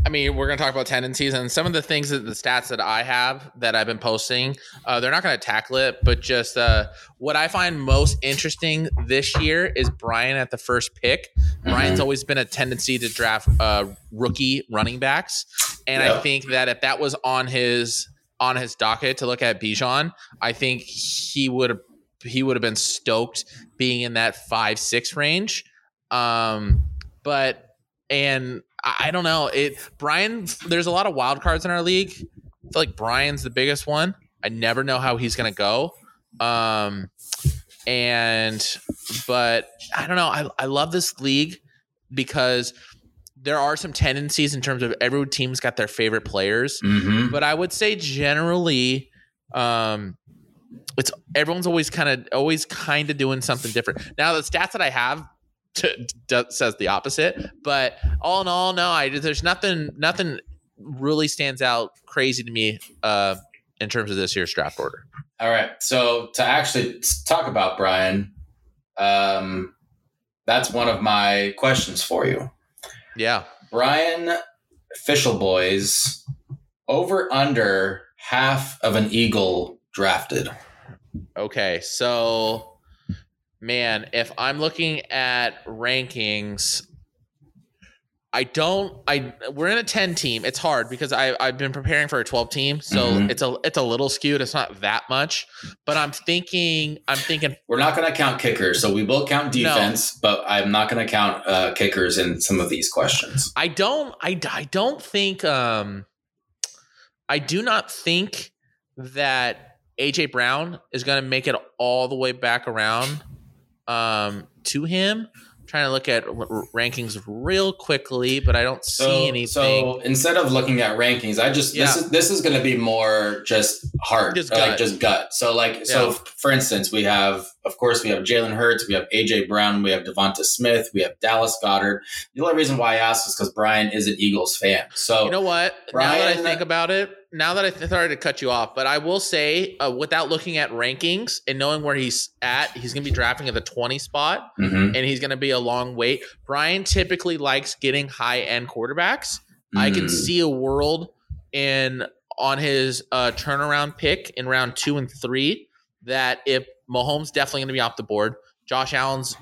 I mean, we're going to talk about tendencies and some of the things that the stats that I have that I've been posting. Uh, they're not going to tackle it, but just uh, what I find most interesting this year is Brian at the first pick. Brian's always been a tendency to draft uh, rookie running backs, and Yeah. I think that if that was on his on his docket to look at Bijan, I think he would have he would have been stoked being in that five six range. Um, but and I don't know it. Brian, there's a lot of wild cards in our league. I feel like Brian's the biggest one. I never know how he's gonna go. Um, and but I don't know. I I love this league because there are some tendencies in terms of every team's got their favorite players Mm-hmm. but I would say generally, um, it's everyone's always kind of always kind of doing something different. Now the stats that I have says the opposite, but all in all, no, I there's nothing nothing really stands out crazy to me uh, in terms of this year's draft order. All right. So to actually talk about Brian, um, that's one of my questions for you. Yeah, Brian Fischel Boys over under half of an Eagle drafted. Okay, so man, if I'm looking at rankings, I don't. I we're in a ten team. It's hard because I I've been preparing for a twelve team, so Mhm. it's a it's a little skewed. It's not that much, but I'm thinking I'm thinking We're not going to count kickers, so we will count No. defense, but I'm not going to count uh, kickers in some of these questions. I don't I, I don't think um I do not think that AJ Brown is going to make it all the way back around um to him trying to look at r- rankings real quickly, but I don't So, see anything. so instead of looking at rankings, I just this is this is going to be more just heart, Just or like just gut. So like so, Yeah. f- for instance, we have of course we have Jalen Hurts, we have AJ Brown, we have Devonta Smith, we have Dallas Goedert. The only reason why I asked is because Brian is an Eagles fan. So you know what? now that I think about it, now that I th- sorry to cut you off, but I will say, uh, without looking at rankings and knowing where he's at, he's going to be drafting at the 20 spot, Mhm. and he's going to be a long wait. Brian typically likes getting high end quarterbacks. I can Mm. see a world in on his uh, turnaround pick in round two and three that if Mahomes definitely going to be off the board, Josh Allen's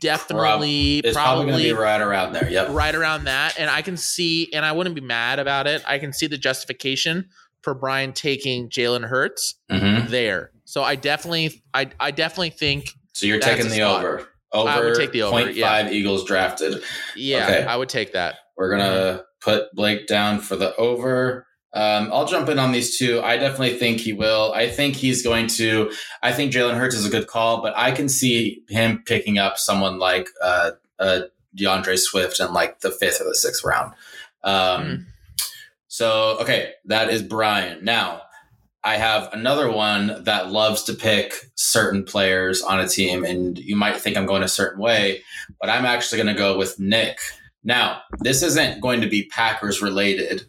definitely probably, probably right around there. Yep. right around that. And I can see, and I wouldn't be mad about it. I can see the justification for Brian taking Jalen Hurts Mhm. there. So I definitely, I, I definitely think, So you're taking the spot. over. Over. I would take the over, 0.5 Eagles drafted. yeah, Okay. I would take that. We're gonna put Blake down for the over. Um, I'll jump in on these two. I definitely think he will. I think he's going to. I think Jalen Hurts is a good call, but I can see him picking up someone like uh, uh, D'Andre Swift in like the fifth or the sixth round. Um, Mhm. So okay, that is Brian. Now I have another one that loves to pick certain players on a team, and you might think I'm going a certain way, but I'm actually going to go with Nick. Now, this isn't going to be Packers related.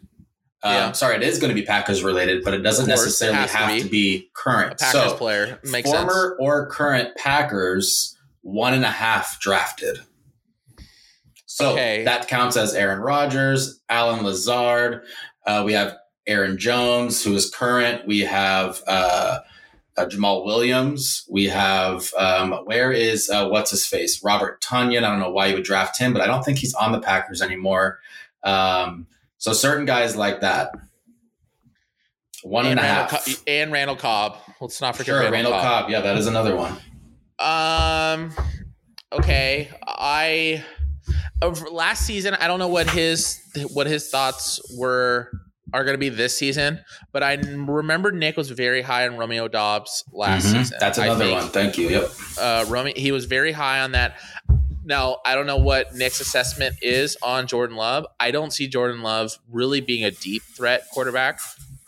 Um, Yeah. Sorry, it is going to be Packers related, but it doesn't course, it necessarily to have be. to be current. Packers so, player makes sense. former or current Packers, one and a half drafted. So Okay. that counts as Aaron Rodgers, Allen Lazard. Uh, we have Aaron Jones, who is current. We have uh, uh, Jamaal Williams. We have um, where is uh, what's his face? Robert Tonyan. I don't know why you would draft him, but I don't think he's on the Packers anymore. Um, so certain guys like that. One and, and, a Randall half. Co- and Randall Cobb. Let's not forget Sure, Randall, Randall Cobb. Cobb. Yeah, that is another one. Um. Okay, I of last season. I don't know what his what his thoughts were are going to be this season, but I remember Nick was very high on Romeo Doubs last Mhm. season. That's another one. Thank you. Yep. Uh, Romeo, he was very high on that. Now I don't know what Nick's assessment is on Jordan Love. I don't see Jordan Love really being a deep threat quarterback.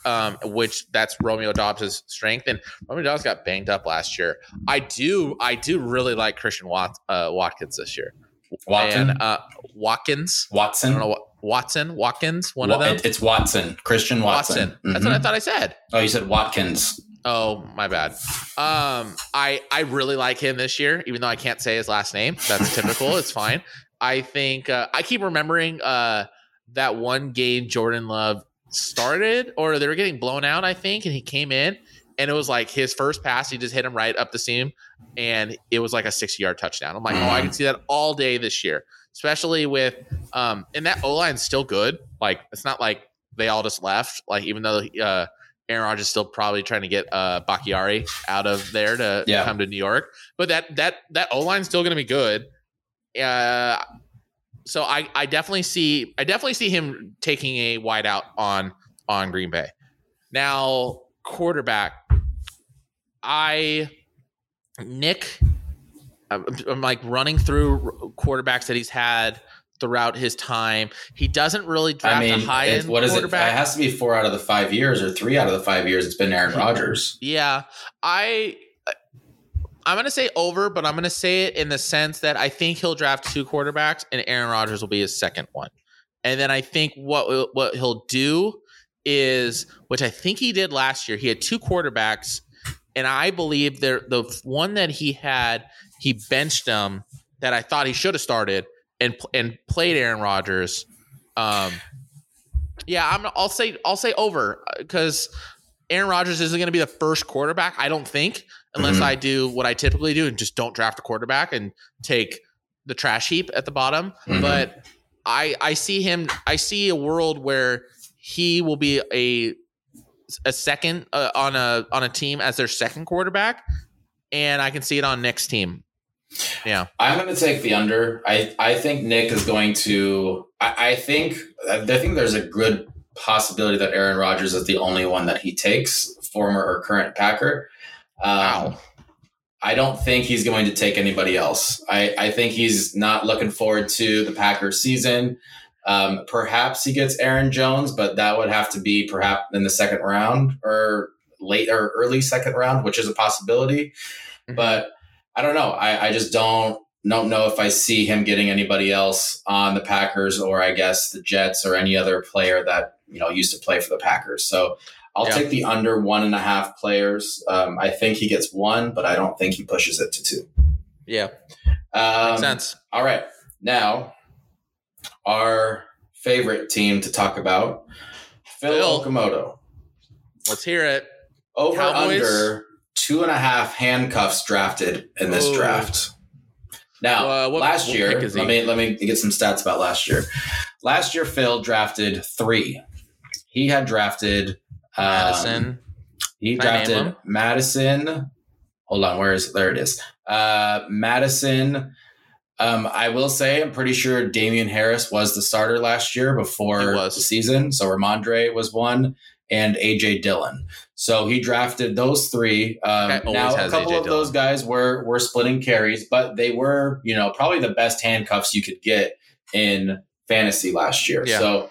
Um, which that's Romeo Doubs' strength, and Romeo Doubs got banged up last year. I do, I do really like Christian Wat, uh, Watkins this year. Watson. And, uh, Watkins. I Watson. don't know what Watson, Watkins, one Wa- of them. it's Watson. Christian Watson. Watson. That's what I Mhm. thought I said. Oh, you said Watkins. Oh, my bad. Um, I I really like him this year, even though I can't say his last name. That's typical. it's fine. I think uh, I keep remembering uh, that one game Jordan Love started, or they were getting blown out. I think, and he came in, and it was like his first pass. He just hit him right up the seam, and it was like a sixty-yard touchdown. I'm like, oh, I can see that all day this year, especially with um, and that O line's still good. Like it's not like they all just left. Like even though uh, Aaron Rodgers is still probably trying to get uh Bakhtiari out of there to Yeah. come to New York. But that that that O line's still going to be good. Uh, so I I definitely see I definitely see him taking a wide out on on Green Bay. Now quarterback, I Nick, I'm, I'm like running through quarterbacks that he's had throughout his time. He doesn't really draft I mean, a high end what is it? It has to be four out of the five years or three out of the five years. It's been Aaron Rodgers. Yeah, I I'm gonna say over, but I'm gonna say it in the sense that I think he'll draft two quarterbacks, and Aaron Rodgers will be his second one. And then I think what what he'll do is, which I think he did last year, he had two quarterbacks, and I believe there the one that he had, he benched him that I thought he should have started and and played Aaron Rodgers. Um, yeah, I'm. I'll say I'll say over because Aaron Rodgers isn't going to be the first quarterback. I don't think unless Mhm. I do what I typically do and just don't draft a quarterback and take the trash heap at the bottom. Mhm. But I I see him. I see a world where he will be a a second uh, on a on a team as their second quarterback, and I can see it on next team. Yeah. I'm going to take the under. I, I think Nick is going to. I, I think I think there's a good possibility that Aaron Rodgers is the only one that he takes, former or current Packer. Um, Wow. I don't think he's going to take anybody else. I, I think he's not looking forward to the Packers season. Um, perhaps he gets Aaron Jones, but that would have to be perhaps in the second round or late or early second round, which is a possibility. Mm-hmm. But I don't know. I, I just don't don't know if I see him getting anybody else on the Packers or I guess the Jets or any other player that you know used to play for the Packers. So I'll yeah. take the under one and a half players. Um, I think he gets one, but I don't think he pushes it to two. Yeah, um, makes sense. All right, now our favorite team to talk about, Phil, Phil. Okamoto. Let's hear it. Over Cowboys. under two and a half handcuffs drafted in this Ooh. draft. Now, uh, what, last what year, let me let me get some stats about last year. Last year, Phil drafted three. He had drafted um, Mattison. He Can drafted Mattison. Hold on, where is there? It is. Uh, Mattison. Um, I will say, I'm pretty sure Damien Harris was the starter last year before the season. So Rhamondre was one, and AJ Dillon. So he drafted those three. Um, now a couple of those guys were were splitting carries, but they were you know probably the best handcuffs you could get in fantasy last year. Yeah. So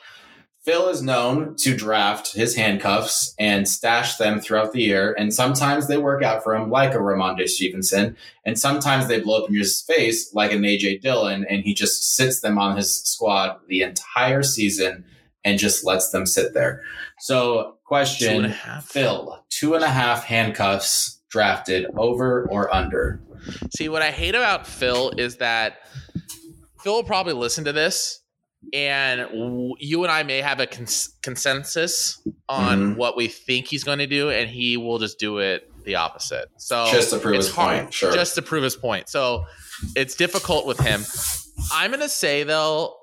Phil is known to draft his handcuffs and stash them throughout the year, and sometimes they work out for him, like a Rhamondre Stevenson, and sometimes they blow up in his face, like an AJ Dillon, and he just sits them on his squad the entire season and just lets them sit there. So, question two Phil, two and a half handcuffs drafted over or under? See, what I hate about Phil is that Phil will probably listen to this, and you and I may have a cons- consensus on mm-hmm. what we think he's going to do, and he will just do it the opposite. So, just to prove his hard, point, sure. Just to prove his point. So, it's difficult with him. I'm going to say, though,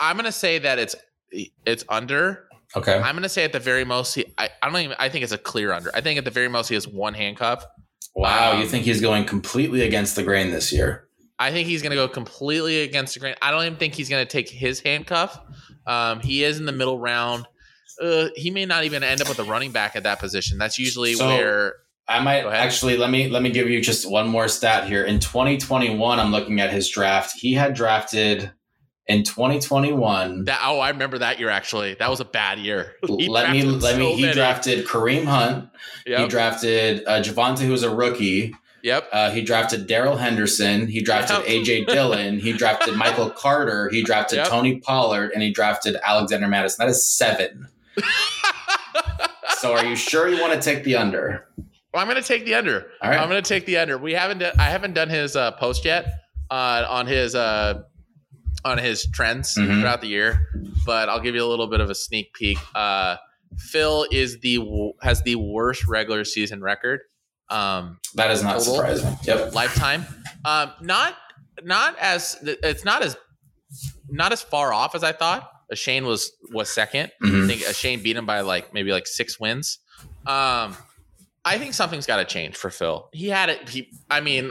I'm going to say that it's it's under Okay. I'm going to say at the very most, he, I, I don't even, I think it's a clear under. I think at the very most, he has one handcuff. Wow. Um, you think he's going completely against the grain this year? I think he's going to go completely against the grain. I don't even think he's going to take his handcuff. Um, he is in the middle round. Uh, he may not even end up with a running back at that position. That's usually so, where I might actually let me let me give you just one more stat here. In 2021, I'm looking at his draft. He had drafted in 2021. That oh, I remember that year actually. That was a bad year. let me let so me. He many. drafted Kareem Hunt. Yep. He drafted uh, Javonte, who was a rookie. Yep. Uh, he drafted Darrell Henderson. He drafted yep. AJ Dillon. He drafted Michael Carter. He drafted yep. Tony Pollard, and he drafted Alexander Mattison. That is seven. so, are you sure you want to take the under? Well, I'm going to take the under. All right. I'm going to take the under. We haven't. Done, I haven't done his uh, post yet uh, on his uh, on his trends mm-hmm. throughout the year, but I'll give you a little bit of a sneak peek. Uh, Phil is the has the worst regular season record. Um, that is not surprising. Yep, lifetime. Um, not not as it's not as not as far off as I thought. Shane was was 2nd mm-hmm. I think Shane beat him by like maybe like six wins. Um, I think something's got to change for Phil. He had it. He, I mean,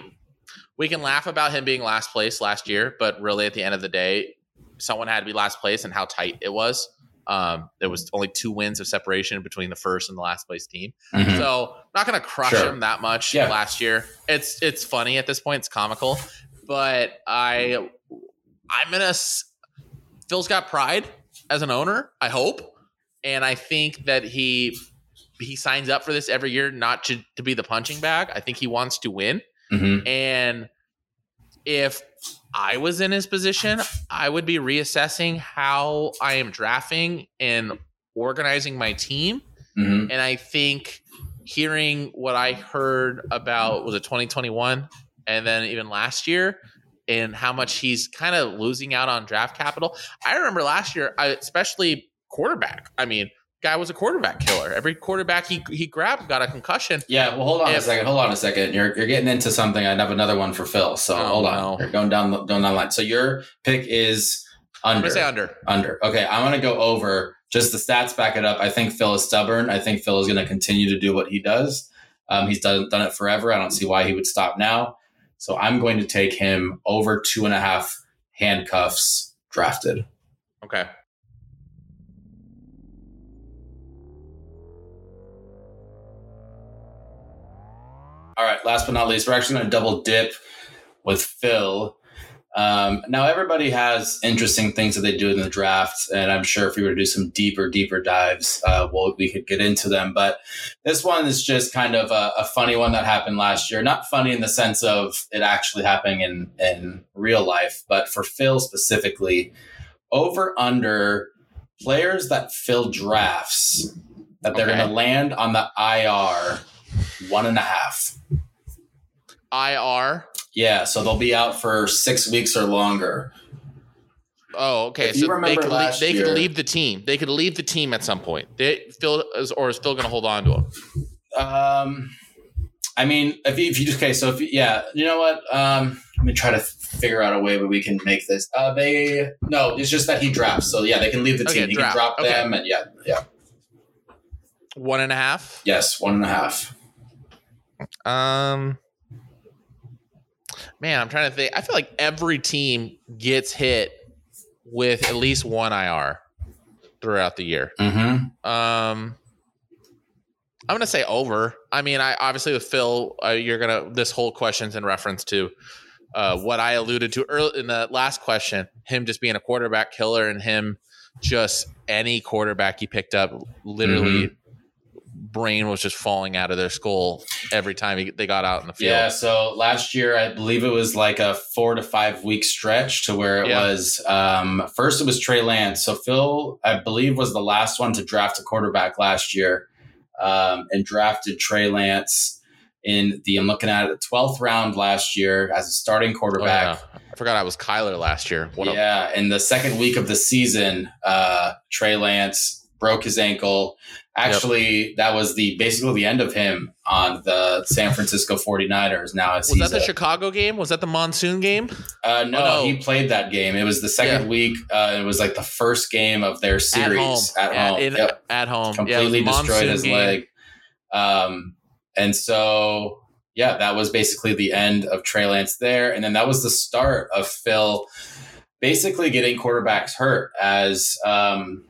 we can laugh about him being last place last year, but really at the end of the day, someone had to be last place and how tight it was. Um, there was only two wins of separation between the first and the last place team. Mm-hmm. So not going to crush sure. him that much yeah. last year. It's it's funny at this point. It's comical, but I I'm gonna. Phil's got pride as an owner. I hope, and I think that he he signs up for this every year not to to be the punching bag. I think he wants to win. Mm-hmm. And if I was in his position, I would be reassessing how I am drafting and organizing my team. Mm-hmm. And I think hearing what I heard about was it 2021 and then even last year and how much he's kind of losing out on draft capital. I remember last year, I, especially quarterback. I mean, guy was a quarterback killer. Every quarterback he he grabbed got a concussion. Yeah, well, hold on a second. Hold on a second. You're you're getting into something. I have another one for Phil. So oh, hold on. No. You're going down the, going down the line. So your pick is under. I'm gonna say under. Under. Okay, I'm gonna go over. Just the stats back it up. I think Phil is stubborn. I think Phil is going to continue to do what he does. Um, he's done done it forever. I don't see why he would stop now. So I'm going to take him over two and a half handcuffs drafted. Okay. All right, last but not least, we're actually going to double dip with Phil. Um, now, everybody has interesting things that they do in the draft, and I'm sure if we were to do some deeper, deeper dives, uh, well, we could get into them. But this one is just kind of a, a, funny one that happened last year. Not funny in the sense of it actually happening in in real life, but for Phil specifically, over under players that Phil drafts that they're okay. going to land on the IR one and a half. IR. Yeah, so they'll be out for six weeks or longer. Oh, okay. If so they could leave, they year, could leave the team. They could leave the team at some point. They Phil is or is Phil going to hold on to him? Um, I mean, if you, if you just okay, so if you, yeah, you know what? Um, let me try to figure out a way where we can make this. Uh, they no, it's just that he drafts. So yeah, they can leave the team. Okay, he can drop okay. them, and yeah, yeah. One and a half. Yes, one and a half. Um, man, I'm trying to think. I feel like every team gets hit with at least one IR throughout the year. Mm-hmm. Um, I'm gonna say over. I mean, I obviously with Phil, uh, you're gonna. This whole question's in reference to uh, what I alluded to early in the last question. Him just being a quarterback killer, and him just any quarterback he picked up, literally. Mm-hmm brain was just falling out of their skull every time they got out in the field. Yeah. So last year, I believe it was like a four to five week stretch to where it yeah. was um, first it was Trey Lance. So Phil, I believe, was the last one to draft a quarterback last year um, and drafted Trey Lance in the I'm looking at it, the 12th round last year as a starting quarterback. Oh, yeah. I forgot I was Kyler last year. What yeah, a- in the second week of the season, uh, Trey Lance broke his ankle. Actually, yep. that was the basically the end of him on the San Francisco 49ers. Now, was that the a, Chicago game? Was that the monsoon game? Uh, no, oh, no, he played that game. It was the second yeah. week. Uh, it was like the first game of their series at home. At home, in, yep. at home. completely yeah, destroyed his game. leg. Um, and so yeah, that was basically the end of Trey Lance there, and then that was the start of Phil basically getting quarterbacks hurt as um,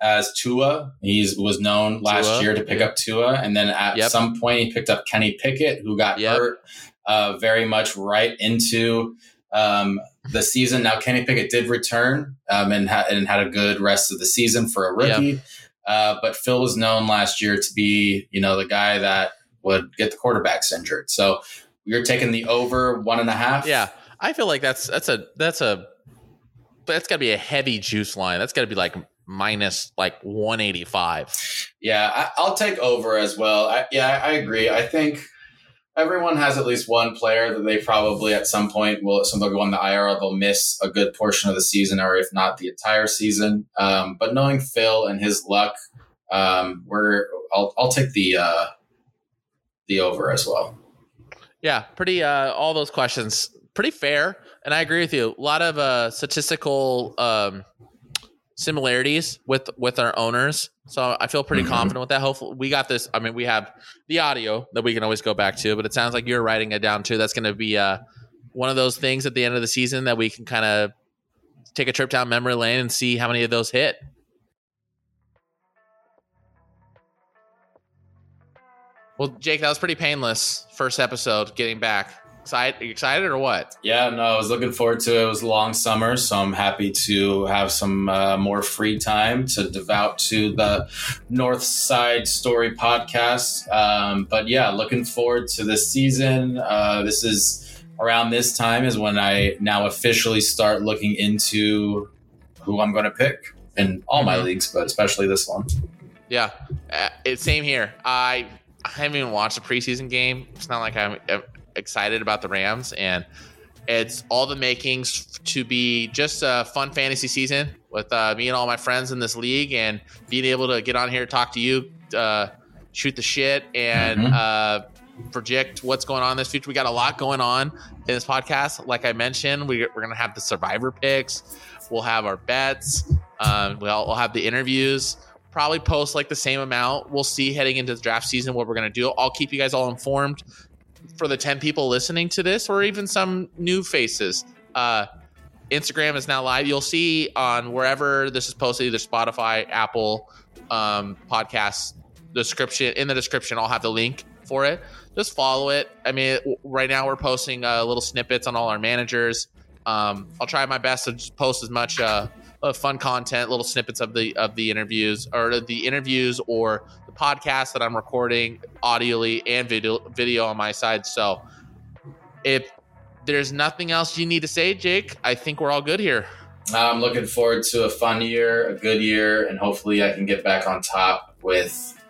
as Tua. He was known last Tua, year to pick up Tua, and then at yep. some point he picked up Kenny Pickett, who got yep. hurt uh, very much right into um, the season. Now Kenny Pickett did return um, and, ha- and had a good rest of the season for a rookie, yep. uh, but Phil was known last year to be you know the guy that would get the quarterbacks injured. So you're taking the over one and a half. Yeah, I feel like that's that's a that's a that's got to be a heavy juice line. That's got to be like minus like 185. Yeah, I, will take over as well. I, yeah, I agree. I think everyone has at least one player that they probably at some point will, some they'll go on the IR, they'll miss a good portion of the season, or if not the entire season. Um, but knowing Phil and his luck, um, we're I'll, I'll take the uh, the over as well. Yeah, pretty. Uh, all those questions pretty fair, and I agree with you. A lot of uh, statistical. Um, similarities with with our owners. So I feel pretty mm-hmm. confident with that. Hopefully, we got this. I mean, we have the audio that we can always go back to, but it sounds like you're writing it down too. That's going to be uh, one of those things at the end of the season that we can kind of take a trip down memory lane and see how many of those hit. Well, Jake, that was pretty painless first episode getting back. Excited, excited or what? Yeah, no, I was looking forward to it. It was a long summer, so I'm happy to have some uh, more free time to devote to the Northside Story podcast. Um, but yeah, looking forward to this season. Uh, this is around this time is when I now officially start looking into who I'm going to pick in all my mm-hmm. leagues, but especially this one. Yeah, uh, it's same here. I I haven't even watched a preseason game. It's not like I'm excited about the Rams, and it's all the makings to be just a fun fantasy season with uh, me and all my friends in this league, and being able to get on here, talk to you, uh, shoot the shit, and mm-hmm. uh, project what's going on in this future. We got a lot going on in this podcast. Like I mentioned, we, going to have the survivor picks. We'll have our bets. Um, we'll, we'll have the interviews probably post like the same amount. We'll see heading into the draft season what we're going to do. I'll keep you guys all informed for the 10 people listening to this or even some new faces. Uh, Instagram is now live. You'll see on wherever this is posted, either Spotify, Apple, um, podcasts, description in the description. I'll have the link for it, just follow it. I mean, right now we're posting uh, little snippets on all our managers. Um, I'll try my best to just post as much uh, fun content, little snippets of the of the interviews or the interviews or the podcast that I'm recording audioly and video video on my side. So if there's nothing else you need to say, Jake, I think we're all good here. I'm looking forward to a fun year, a good year, and hopefully I can get back on top with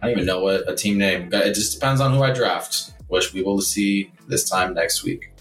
I don't even know what a team name. It just depends on who I draft, which we will see this time next week.